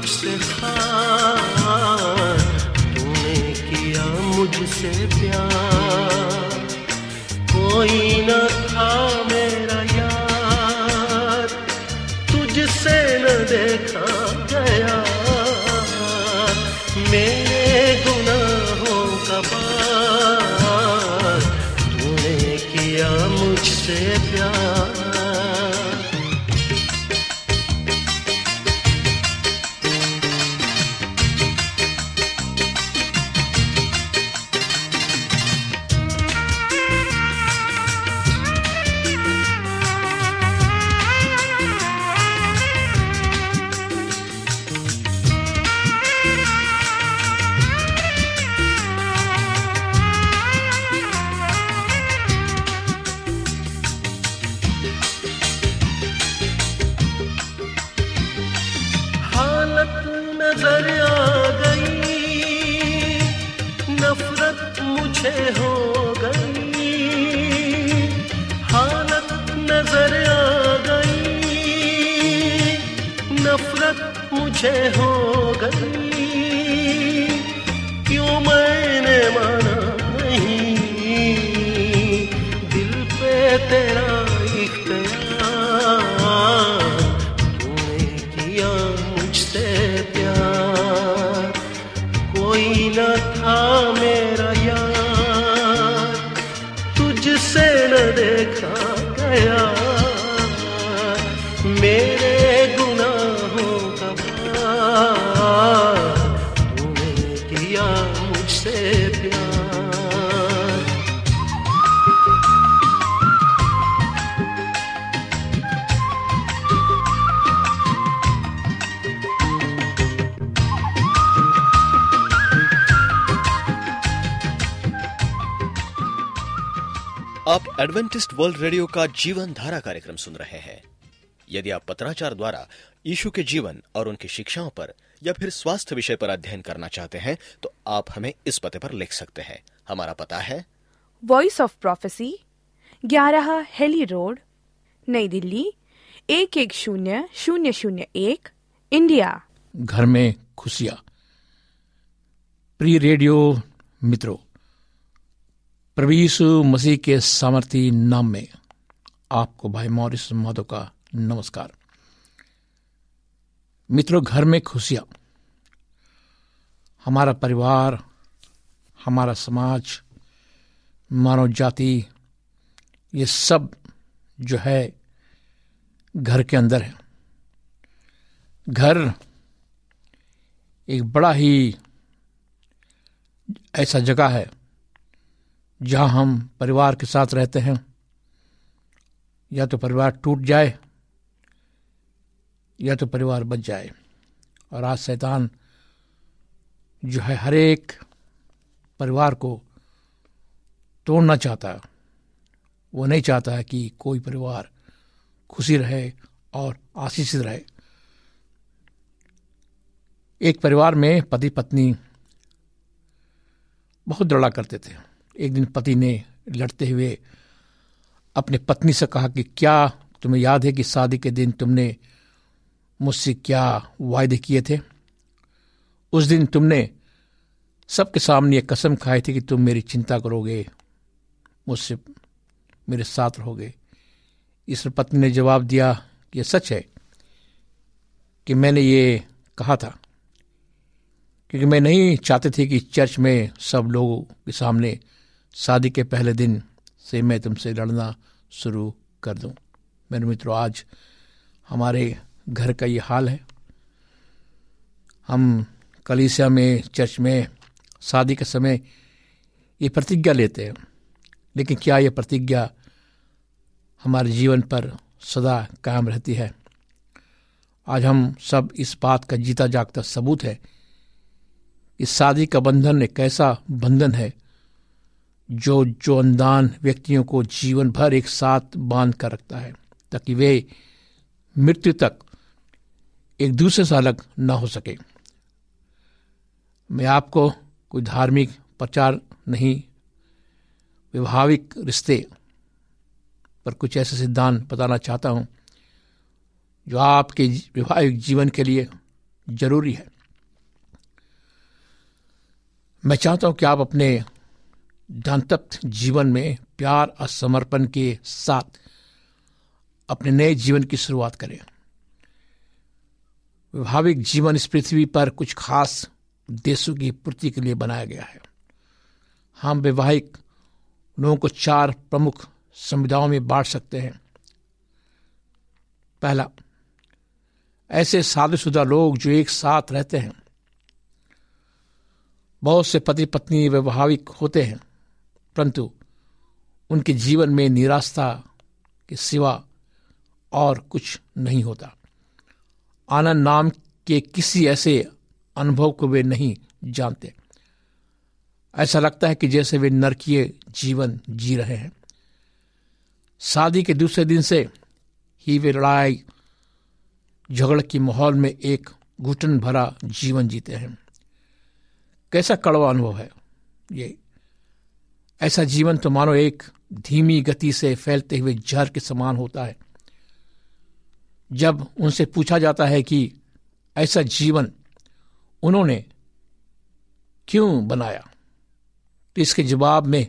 तुझसे खार तूने किया मुझसे प्यार। मुझे हो गई एडवेंटिस्ट वर्ल्ड रेडियो का जीवन धारा कार्यक्रम सुन रहे हैं। यदि आप पत्राचार द्वारा यीशु के जीवन और उनकी शिक्षाओं पर या फिर स्वास्थ्य विषय पर अध्ययन करना चाहते हैं तो आप हमें इस पते पर लिख सकते हैं। हमारा पता है वॉइस ऑफ़ प्रोफेसी ग्यारह हेली रोड नई दिल्ली एक एक शून्य शून्य शून्य एक इंडिया। घर में खुशियाँ। प्रिय रेडियो मित्रों प्रभु यीशु मसीह के सामर्थी नाम में आपको भाई मॉरिस माधो का नमस्कार। मित्रों, घर में खुशियाँ। हमारा परिवार, हमारा समाज, मानव जाति, ये सब जो है घर के अंदर है। घर एक बड़ा ही ऐसा जगह है जहाँ हम परिवार के साथ रहते हैं, या तो परिवार टूट जाए, या तो परिवार बच जाए। और आज शैतान जो है हर एक परिवार को तोड़ना चाहता है। वो नहीं चाहता है कि कोई परिवार खुशी रहे और आशीषित रहे। एक परिवार में पति पत्नी बहुत दृढ़ा करते थे। एक दिन पति ने लड़ते हुए अपने पत्नी से कहा कि क्या तुम्हें याद है कि शादी के दिन तुमने मुझसे क्या वायदे किए थे? उस दिन तुमने सबके सामने एक कसम खाई थी कि तुम मेरी चिंता करोगे, मुझसे मेरे साथ रहोगे। इस पत्नी ने जवाब दिया कि यह सच है कि मैंने ये कहा था, क्योंकि मैं नहीं चाहते थे कि चर्च में सब लोगों के सामने शादी के पहले दिन से मैं तुमसे लड़ना शुरू कर दूँ। मेरे मित्रों, आज हमारे घर का ये हाल है। हम कलीसिया में, चर्च में शादी के समय ये प्रतिज्ञा लेते हैं। लेकिन क्या ये प्रतिज्ञा हमारे जीवन पर सदा कायम रहती है? आज हम सब इस बात का जीता जागता सबूत है। इस शादी का बंधन एक ऐसा बंधन है जो जो अनदान व्यक्तियों को जीवन भर एक साथ बाँध कर रखता है, ताकि वे मृत्यु तक एक दूसरे से अलग न हो सके। मैं आपको कोई धार्मिक प्रचार नहीं, वैवाहिक रिश्ते पर कुछ ऐसे सिद्धांत बताना चाहता हूँ, जो आपके वैवाहिक जीवन के लिए ज़रूरी है। मैं चाहता हूँ कि आप अपने दांतप्त जीवन में प्यार और समर्पण के साथ अपने नए जीवन की शुरुआत करें। वैवाहिक जीवन इस पृथ्वी पर कुछ खास उद्देश्यों की पूर्ति के लिए बनाया गया है। हम वैवाहिक लोगों को चार प्रमुख संविधाओं में बांट सकते हैं। पहला, ऐसे शादीशुदा लोग जो एक साथ रहते हैं। बहुत से पति पत्नी वैवाहिक होते हैं। परंतु उनके जीवन में निराशा के सिवा और कुछ नहीं होता। आनंद नाम के किसी ऐसे अनुभव को वे नहीं जानते। ऐसा लगता है कि जैसे वे नरकीय जीवन जी रहे हैं। शादी के दूसरे दिन से ही वे लड़ाई, झगड़ के माहौल में एक घुटन भरा जीवन जीते हैं। कैसा कड़वा अनुभव है ये? ऐसा जीवन तो मानो एक धीमी गति से फैलते हुए जहर के समान होता है। जब उनसे पूछा जाता है कि ऐसा जीवन उन्होंने क्यों बनाया तो इसके जवाब में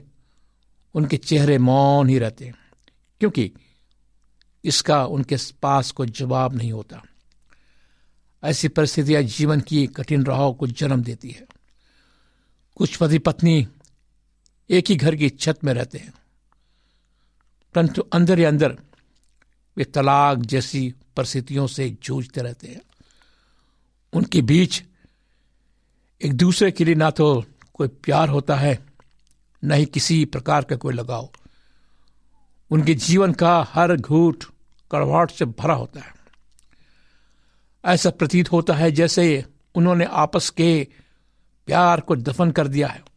उनके चेहरे मौन ही रहते हैं, क्योंकि इसका उनके पास कोई जवाब नहीं होता। ऐसी परिस्थितियाँ जीवन की कठिन राहों को जन्म देती है। कुछ पति पत्नी एक ही घर की छत में रहते हैं। परंतु अंदर ही अंदर वे तलाक जैसी परिस्थितियों से जूझते रहते हैं। उनके बीच एक दूसरे के लिए ना तो कोई प्यार होता है, न ही किसी प्रकार का कोई लगाव। उनके जीवन का हर घूट कड़वाहट से भरा होता है। ऐसा प्रतीत होता है जैसे उन्होंने आपस के प्यार को दफन कर दिया है।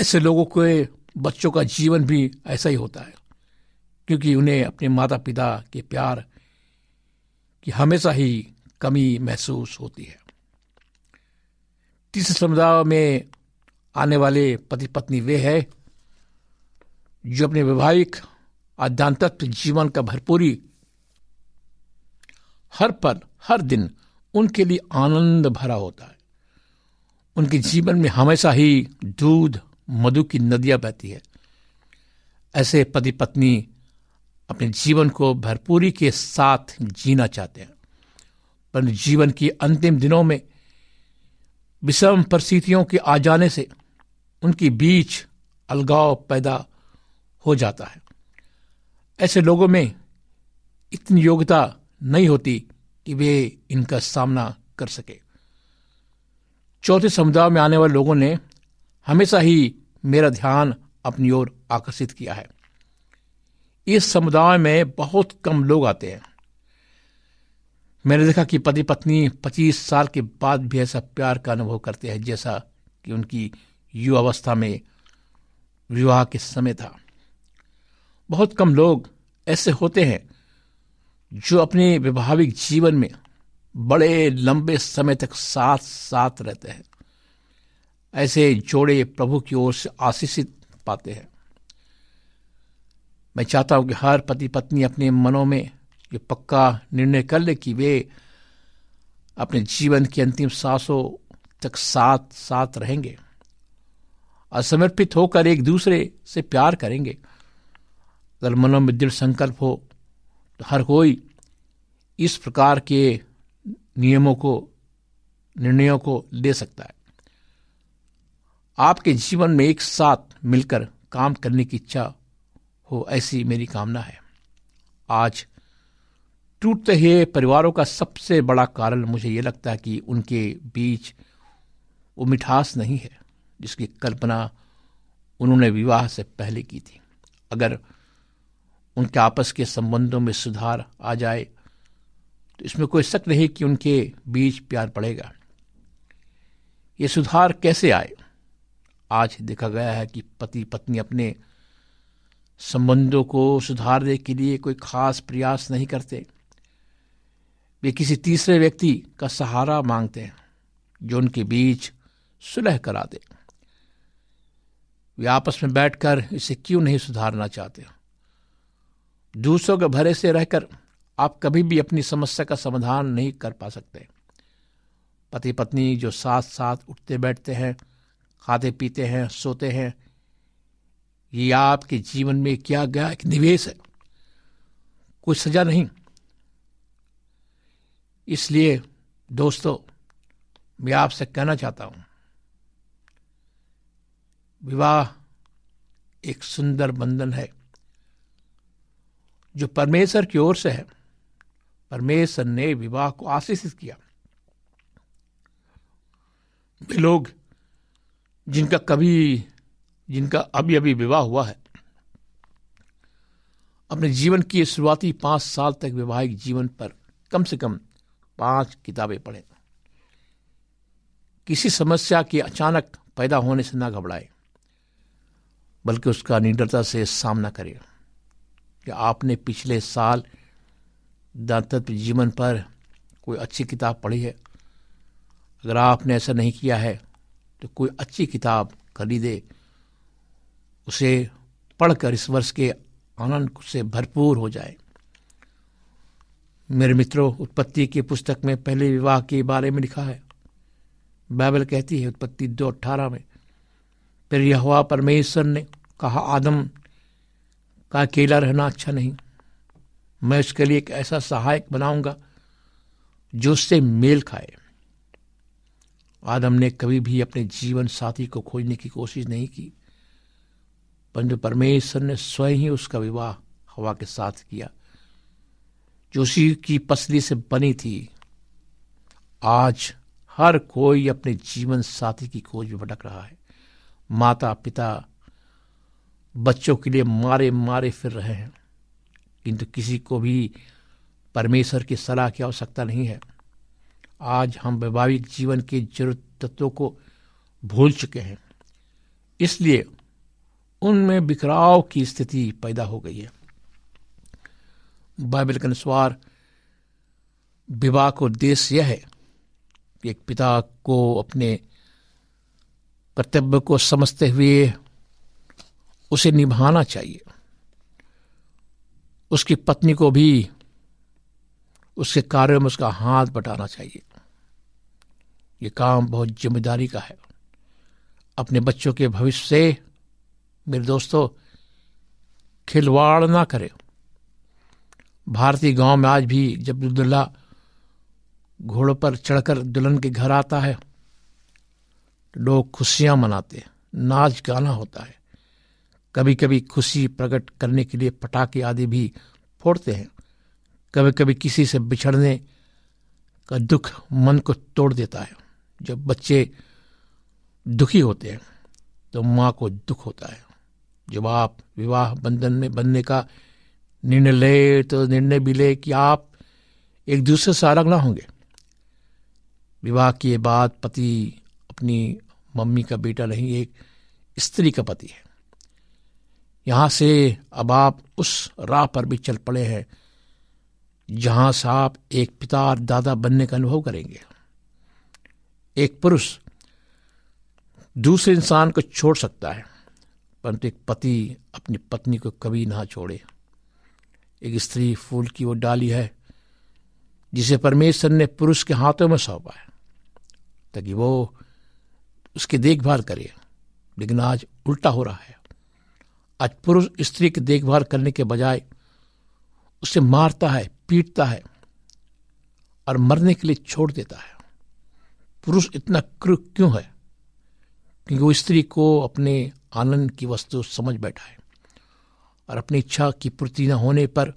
ऐसे लोगों के बच्चों का जीवन भी ऐसा ही होता है, क्योंकि उन्हें अपने माता पिता के प्यार की हमेशा ही कमी महसूस होती है। तीसरे समुदाय में आने वाले पति पत्नी वे है, जो अपने वैवाहिक आध्यात्मिक जीवन का भरपूरी हर पल, हर दिन उनके लिए आनंद भरा होता है। उनके जीवन में हमेशा ही दूध मधु की नदियाँ बहती है। ऐसे पति पत्नी अपने जीवन को भरपूरी के साथ जीना चाहते हैं। पर जीवन के अंतिम दिनों में विषम परिस्थितियों के आ जाने से उनके बीच अलगाव पैदा हो जाता है। ऐसे लोगों में इतनी योग्यता नहीं होती कि वे इनका सामना कर सके। चौथे समुदाय में आने वाले लोगों ने हमेशा ही मेरा ध्यान अपनी ओर आकर्षित किया है। इस समुदाय में बहुत कम लोग आते हैं। मैंने देखा कि पति पत्नी 25 साल के बाद भी ऐसा प्यार का अनुभव करते हैं, जैसा कि उनकी युवावस्था में विवाह के समय था। बहुत कम लोग ऐसे होते हैं जो अपने वैवाहिक जीवन में बड़े लंबे समय तक साथ साथ रहते हैं। ऐसे जोड़े प्रभु की ओर से आशीषित पाते हैं। मैं चाहता हूँ कि हर पति पत्नी अपने मनों में ये पक्का निर्णय कर ले कि वे अपने जीवन की अंतिम सांसों तक साथ साथ रहेंगे और समर्पित होकर एक दूसरे से प्यार करेंगे। अगर मनों में दृढ़ संकल्प हो तो हर कोई इस प्रकार के नियमों को, निर्णयों को ले सकता है। आपके जीवन में एक साथ मिलकर काम करने की इच्छा हो, ऐसी मेरी कामना है। आज टूटते हुए परिवारों का सबसे बड़ा कारण मुझे यह लगता है कि उनके बीच वो मिठास नहीं है, जिसकी कल्पना उन्होंने विवाह से पहले की थी। अगर उनके आपस के संबंधों में सुधार आ जाए तो इसमें कोई शक नहीं कि उनके बीच प्यार पड़ेगा। ये सुधार कैसे आए? आज देखा गया है कि पति पत्नी अपने संबंधों को सुधारने के लिए कोई खास प्रयास नहीं करते। वे किसी तीसरे व्यक्ति का सहारा मांगते हैं, जो उनके बीच सुलह करा दे वे आपस में बैठकर इसे क्यों नहीं सुधारना चाहते? दूसरों के भरे से रहकर आप कभी भी अपनी समस्या का समाधान नहीं कर पा सकते। पति पत्नी जो साथ साथ उठते बैठते हैं खाते पीते हैं, सोते हैं। ये आपके जीवन में क्या गया एक निवेश है। कोई सजा नहीं। इसलिए दोस्तों, मैं आपसे कहना चाहता हूँ, विवाह एक सुंदर बंधन है, जो परमेश्वर की ओर से है। परमेश्वर ने विवाह को आशीषित किया। वे लोग जिनका कभी, जिनका अभी अभी विवाह हुआ है, अपने जीवन की शुरुआती पाँच साल तक वैवाहिक जीवन पर कम से कम पाँच किताबें पढ़ें। किसी समस्या के अचानक पैदा होने से ना घबराए, बल्कि उसका निडरता से सामना करें कि आपने पिछले साल दातत्व जीवन पर कोई अच्छी किताब पढ़ी है। अगर आपने ऐसा नहीं किया है तो कोई अच्छी किताब खरीदे, उसे पढ़कर इस वर्ष के आनंद से भरपूर हो जाए। मेरे मित्रों, उत्पत्ति की पुस्तक में पहले विवाह के बारे में लिखा है। बाइबल कहती है उत्पत्ति दो अट्ठारह में, फिर यह परमेश्वर ने कहा, आदम का अकेला रहना अच्छा नहीं। मैं उसके लिए एक ऐसा सहायक बनाऊँगा जो उससे मेल खाए। आदम ने कभी भी अपने जीवन साथी को खोजने की कोशिश नहीं की। परंतु परमेश्वर ने स्वयं ही उसका विवाह हवा के साथ किया, जो उसी की पसली से बनी थी। आज हर कोई अपने जीवन साथी की खोज में भटक रहा है। माता, पिता, बच्चों के लिए मारे मारे फिर रहे हैं। किंतु किसी को भी परमेश्वर की सलाह की आवश्यकता नहीं है। आज हम वैवाहिक जीवन के ज़रूरत तत्वों को भूल चुके हैं। इसलिए उनमें बिखराव की स्थिति पैदा हो गई है। बाइबल के अनुसार विवाह का उद्देश्य यह है कि एक पिता को अपने कर्तव्य को समझते हुए उसे निभाना चाहिए। उसकी पत्नी को भी उसके कार्यों में उसका हाथ बटाना चाहिए। ये काम बहुत ज़िम्मेदारी का है। अपने बच्चों के भविष्य से, मेरे दोस्तों, खिलवाड़ ना करें। भारतीय गाँव में आज भी जब दुल्हा घोड़ों पर चढ़कर दुल्हन के घर आता है। लोग खुशियाँ मनाते हैं। नाच गाना होता है। कभी कभी खुशी प्रकट करने के लिए पटाखे आदि भी फोड़ते हैं। कभी कभी किसी से बिछड़ने का दुख मन को तोड़ देता है। जब बच्चे दुखी होते हैं तो माँ को दुख होता है। जब आप विवाह बंधन में बनने का निर्णय ले तो निर्णय भी ले कि आप एक दूसरे से अलग ना होंगे। विवाह के बाद पति अपनी मम्मी का बेटा नहीं, एक स्त्री का पति है। यहाँ से अब आप उस राह पर भी चल पड़े हैं जहाँ से आप एक पिता और दादा बनने का अनुभव करेंगे। एक पुरुष दूसरे इंसान को छोड़ सकता है, परंतु एक पति अपनी पत्नी को कभी ना छोड़े। एक स्त्री फूल की वो डाली है, जिसे परमेश्वर ने पुरुष के हाथों में सौंपा है, ताकि वो उसकी देखभाल करे। लेकिन आज उल्टा हो रहा है। आज पुरुष स्त्री की देखभाल करने के बजाय उसे मारता है पीटता है और मरने के लिए छोड़ देता है। पुरुष इतना क्रूर क्यों है? क्योंकि वो स्त्री को अपने आनंद की वस्तु समझ बैठा है और अपनी इच्छा की पूर्ति न होने पर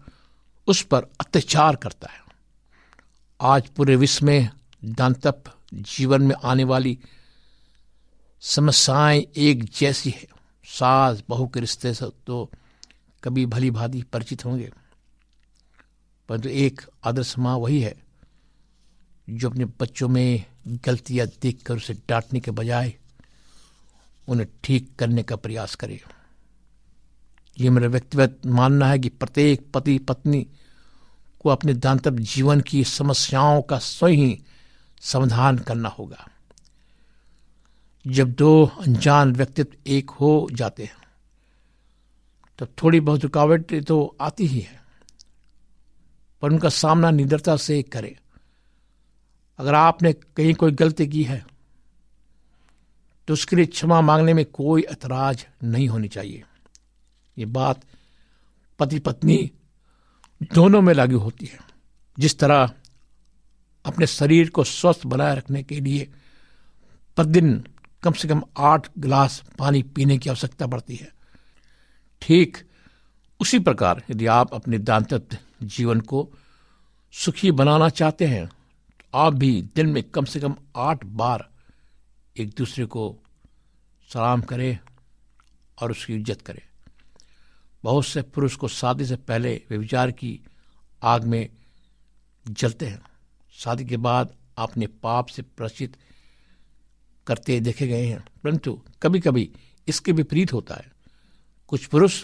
उस पर अत्याचार करता है। आज पूरे विश्व में दांतप जीवन में आने वाली समस्याएँ एक जैसी है। सास, बहू के रिश्ते से तो कभी भली भांति परिचित होंगे। परंतु एक आदर्श माँ वही है, जो अपने बच्चों में गलतियाँ देखकर उसे डांटने के बजाय उन्हें ठीक करने का प्रयास करे। ये मेरा व्यक्तिगत मानना है कि प्रत्येक पति पत्नी को अपने दांतव्य जीवन की समस्याओं का स्वयं ही समाधान करना होगा। जब दो अनजान व्यक्तित्व एक हो जाते हैं, तब थोड़ी बहुत रुकावटें तो आती ही है। पर उनका सामना निडरता से करें। अगर आपने कहीं कोई गलती की है तो उसके लिए क्षमा मांगने में कोई ऐतराज नहीं होनी चाहिए। ये बात पति पत्नी दोनों में लागू होती है। जिस तरह अपने शरीर को स्वस्थ बनाए रखने के लिए प्रतिदिन कम से कम आठ गिलास पानी पीने की आवश्यकता पड़ती है। ठीक उसी प्रकार यदि आप अपने दांतत्व जीवन को सुखी बनाना चाहते हैं तो आप भी दिन में कम से कम आठ बार एक दूसरे को सलाम करें और उसकी इज़्ज़त करें। बहुत से पुरुष को शादी से पहले वे विचार की आग में जलते हैं। शादी के बाद अपने पाप से प्रचित करते देखे गए हैं, परंतु कभी कभी इसके विपरीत होता है। कुछ पुरुष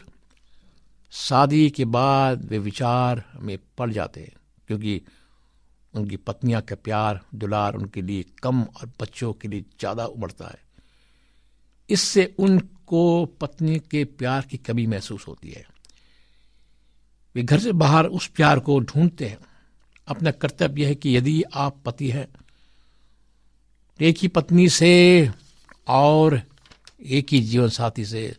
शादी के बाद वे विचार में पड़ जाते हैं, क्योंकि उनकी पत्नियाँ का प्यार, दुलार उनके लिए कम और बच्चों के लिए ज़्यादा उमड़ता है। इससे उनको पत्नी के प्यार की कमी महसूस होती है। वे घर से बाहर उस प्यार को ढूंढते हैं। अपना कर्तव्य है कि यदि आप पति हैं, एक ही पत्नी से और एक ही जीवन साथी से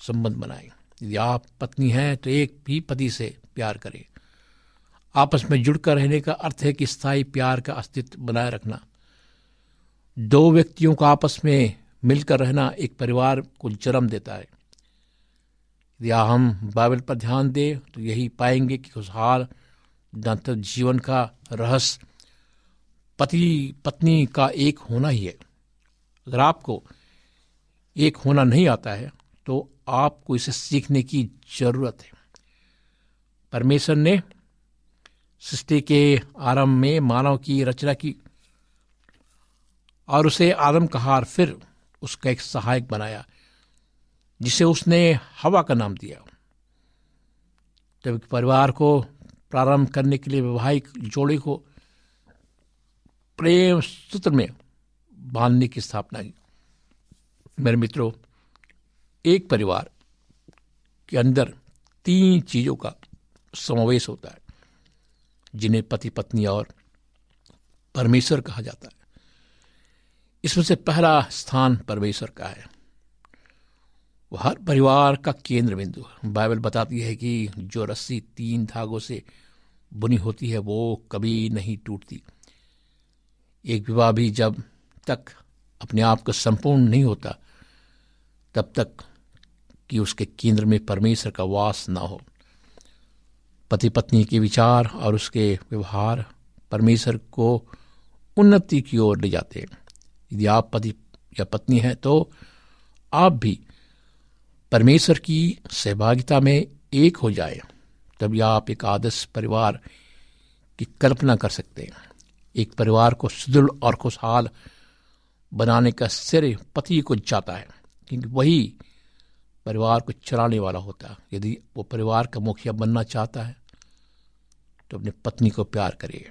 संबंध बनाएँ। यदि आप पत्नी हैं तो एक भी पति से प्यार करें। आपस में जुड़कर रहने का अर्थ है कि स्थायी प्यार का अस्तित्व बनाए रखना। दो व्यक्तियों का आपस में मिलकर रहना एक परिवार को जन्म देता है। यदि हम बाइबल पर ध्यान दें तो यही पाएँगे कि खुशहाल, दांत जीवन का रहस्य पति, पत्नी का एक होना ही है। अगर आपको एक होना नहीं आता है तो आपको इसे सीखने की ज़रूरत है। परमेश्वर ने सृष्टि के आरंभ में मानव की रचना की और उसे आदम का हार फिर उसका एक सहायक बनाया, जिसे उसने हवा का नाम दिया। जब परिवार को प्रारंभ करने के लिए वैवाहिक जोड़े को प्रेम सूत्र में बांधने की स्थापना की। मेरे मित्रों एक परिवार के अंदर तीन चीज़ों का समावेश होता है, जिन्हें पति पत्नी और परमेश्वर कहा जाता है। इसमें से पहला स्थान परमेश्वर का है। वो हर परिवार का केंद्र बिंदु है। बाइबल बताती है कि जो रस्सी तीन धागों से बुनी होती है, वो कभी नहीं टूटती। एक विवाह भी जब तक अपने आप को संपूर्ण नहीं होता, तब तक कि उसके केंद्र में परमेश्वर का वास ना हो। पति पत्नी के विचार और उसके व्यवहार परमेश्वर को उन्नति की ओर ले जाते हैं। यदि आप पति या पत्नी हैं तो आप भी परमेश्वर की सहभागिता में एक हो जाए तभी आप एक आदर्श परिवार की कल्पना कर सकते हैं। एक परिवार को सुदृढ़ और खुशहाल बनाने का श्रेय पति को जाता है, क्योंकि वही परिवार को चलाने वाला होता है। यदि वो परिवार का मुखिया बनना चाहता है तो अपनी पत्नी को प्यार करिए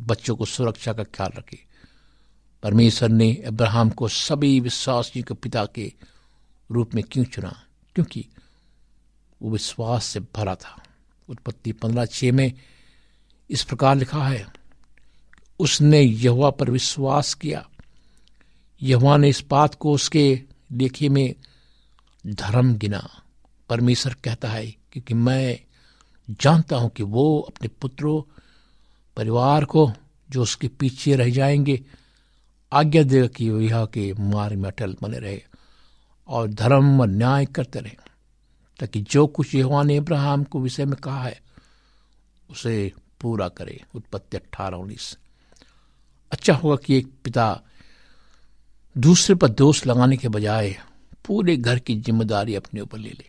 बच्चों को सुरक्षा का ख्याल रखिए परमेश्वर ने अब्राहम को सभी विश्वासियों के पिता के रूप में क्यों चुना? क्योंकि वो विश्वास से भरा था। उत्पत्ति पंद्रह छः में इस प्रकार लिखा है, उसने यहुआ पर विश्वास किया। यहुआ ने इस बात को उसके लेखे में धर्म गिना। परमेश्वर कहता है क्योंकि मैं जानता हूँ कि वो अपने पुत्रों, परिवार को, जो उसके पीछे रह जाएँगे, आज्ञा देगा कि यह के मार्ग में अटल बने रहे और धर्म और न्याय करते रहे। ताकि जो कुछ यहोवा ने इब्राहिम को विषय में कहा है, उसे पूरा करे। उत्पत्ति अट्ठारह उन्नीस। अच्छा होगा कि एक पिता दूसरे पर दोष लगाने के बजाय पूरे घर की ज़िम्मेदारी अपने ऊपर ले ले।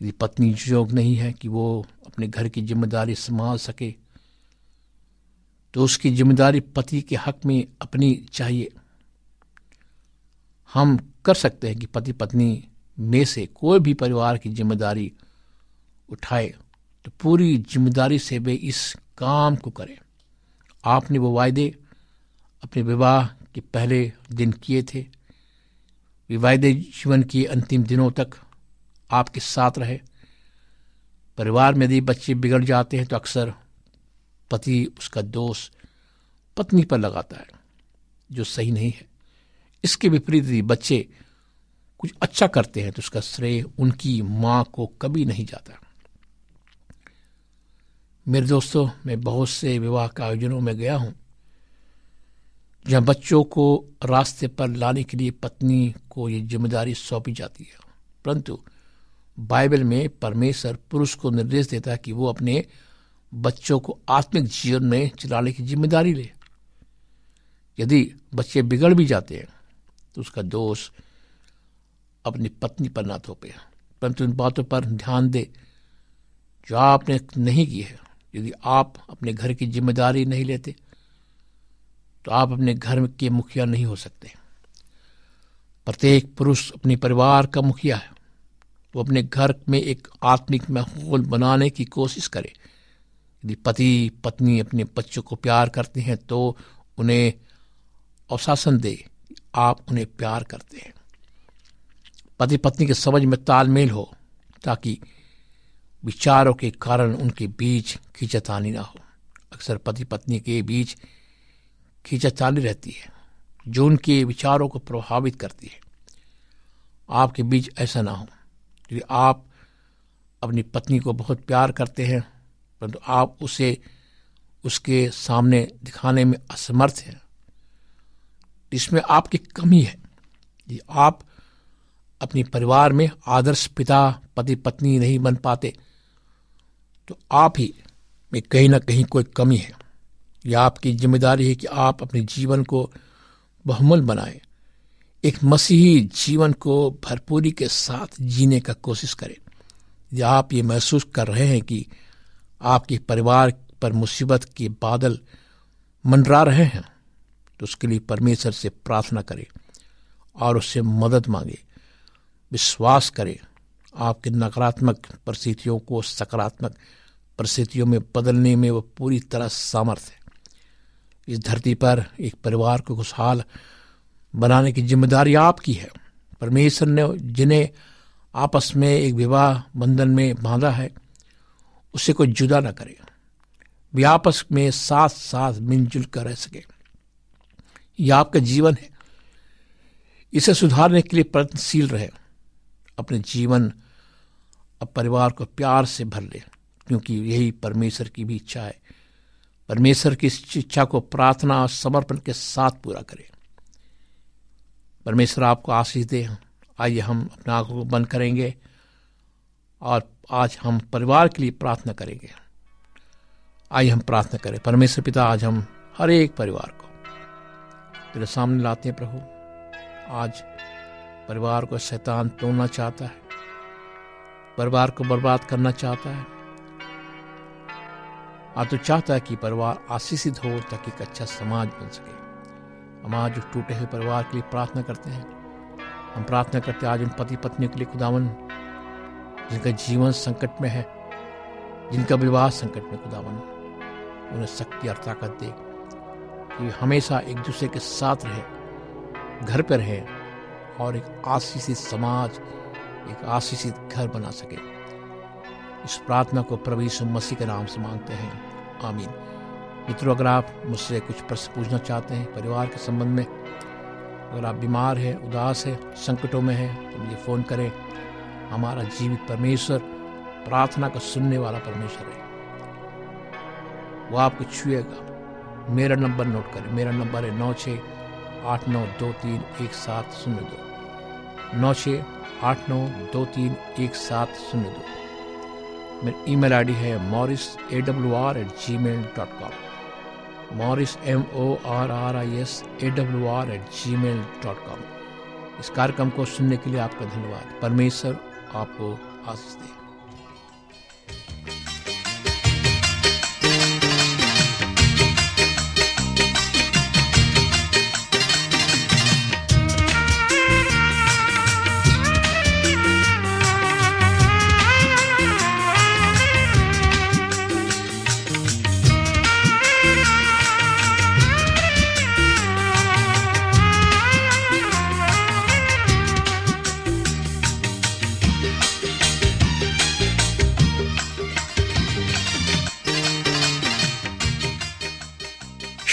यदि पत्नी योग नहीं है कि वो अपने घर की ज़िम्मेदारी संभाल सके तो उसकी ज़िम्मेदारी पति के हक में अपनी चाहिए। हम कर सकते हैं कि पति पत्नी में से कोई भी परिवार की ज़िम्मेदारी उठाए तो पूरी ज़िम्मेदारी से वे इस काम को करें। आपने वो वायदे अपने विवाह के पहले दिन किए थे विवाहित जीवन के अंतिम दिनों तक आपके साथ रहे। परिवार में यदि बच्चे बिगड़ जाते हैं तो अक्सर पति उसका दोष पत्नी पर लगाता है, जो सही नहीं है। इसके विपरीत यदि बच्चे कुछ अच्छा करते हैं तो उसका श्रेय उनकी माँ को कभी नहीं जाता। मेरे दोस्तों, मैं बहुत से विवाह के आयोजनों में गया हूँ। जहाँ बच्चों को रास्ते पर लाने के लिए पत्नी को ये ज़िम्मेदारी सौंपी जाती है। परंतु बाइबल में परमेश्वर पुरुष को निर्देश देता है कि वो अपने बच्चों को आत्मिक जीवन में चलाने की ज़िम्मेदारी ले। यदि बच्चे बिगड़ भी जाते हैं तो उसका दोष अपनी पत्नी पर ना थोपे। परंतु इन बातों पर ध्यान दे, जो आपने नहीं की है। यदि आप अपने घर की ज़िम्मेदारी नहीं लेते तो आप अपने घर के मुखिया नहीं हो सकते। प्रत्येक पुरुष अपने परिवार का मुखिया है। वो अपने घर में एक आत्मिक माहौल बनाने की कोशिश करे। यदि पति, पत्नी अपने बच्चों को प्यार करते हैं तो उन्हें अवशासन दे आप उन्हें प्यार करते हैं। पति, पत्नी के समझ में तालमेल हो, ताकि विचारों के कारण उनके बीच खींचतानी ना हो। अक्सर पति, पत्नी के बीच खींचाचाली रहती है, जो उनके विचारों को प्रभावित करती है। आपके बीच ऐसा ना हो। यदि आप अपनी पत्नी को बहुत प्यार करते हैं, परंतु आप उसे उसके सामने दिखाने में असमर्थ हैं, इसमें आपकी कमी है। यदि आप अपने परिवार में आदर्श पिता, पति, पत्नी नहीं बन पाते तो आप ही में कहीं ना कहीं कोई कमी है। यह आपकी ज़िम्मेदारी है कि आप अपने जीवन को बहुमल बनाएँ। एक मसीही जीवन को भरपूरी के साथ जीने का कोशिश करें। यदि आप ये महसूस कर रहे हैं कि आपके परिवार पर मुसीबत के बादल मंडरा रहे हैं तो उसके लिए परमेश्वर से प्रार्थना करें और उससे मदद मांगे। विश्वास करें, आपके नकारात्मक परिस्थितियों को सकारात्मक परिस्थितियों में बदलने में वो पूरी तरह सामर्थ है। इस धरती पर एक परिवार को खुशहाल बनाने की ज़िम्मेदारी आपकी है। परमेश्वर ने जिन्हें आपस में एक विवाह बंधन में बांधा है, उसे कोई जुदा ना करे। वे आपस में साथ साथ मिलजुल कर रह सके। यह आपका जीवन है। इसे सुधारने के लिए प्रयत्नशील रहे। अपने जीवन अब परिवार को प्यार से भर ले, क्योंकि यही परमेश्वर की भी इच्छा है। परमेश्वर की इस इच्छा को प्रार्थना और समर्पण के साथ पूरा करें। परमेश्वर आपको आशीष दे। आइए हम अपने आँखों को बंद करेंगे और आज हम परिवार के लिए प्रार्थना करेंगे। आइए हम प्रार्थना करें। परमेश्वर पिता, आज हम हर एक परिवार को तेरे सामने लाते हैं प्रभु। आज परिवार को शैतान तोड़ना चाहता है। परिवार को बर्बाद करना चाहता है। आज तो चाहता है कि परिवार आशीषित हो ताकि एक अच्छा समाज बन सके। हम आज टूटे हुए परिवार के लिए प्रार्थना करते हैं। हम प्रार्थना करते हैं आज उन पति पत्नियों के लिए खुदावन, जिनका जीवन संकट में है, जिनका विवाह संकट में खुदावन, उन्हें शक्ति और ताकत दे कि हमेशा एक दूसरे के साथ रहे, घर पर रहे और एक आशीषित समाज, एक आशीषित घर बना सके। इस प्रार्थना को यीशु मसीह के नाम से मांगते हैं। आमीन। मित्रों, अगर आप मुझसे कुछ प्रश्न पूछना चाहते हैं, परिवार के संबंध में, अगर आप बीमार हैं, उदास है, संकटों में हैं तो मुझे फ़ोन करें। हमारा जीवित परमेश्वर प्रार्थना को सुनने वाला परमेश्वर है। वो आपको छुएगा। मेरा नंबर नोट करें। मेरा नंबर है नौ छः आठ नौ दो तीन एक सात शून्य दो। नौ छः आठ नौ दो तीन एक सात शून्य दो। मेरी ईमेल आईडी है Morris A W R at Gmail dot com Morris M O R R I S A W R at Gmail dot com इस कार्यक्रम को सुनने के लिए आपका धन्यवाद। परमेश्वर आपको आशीष दे।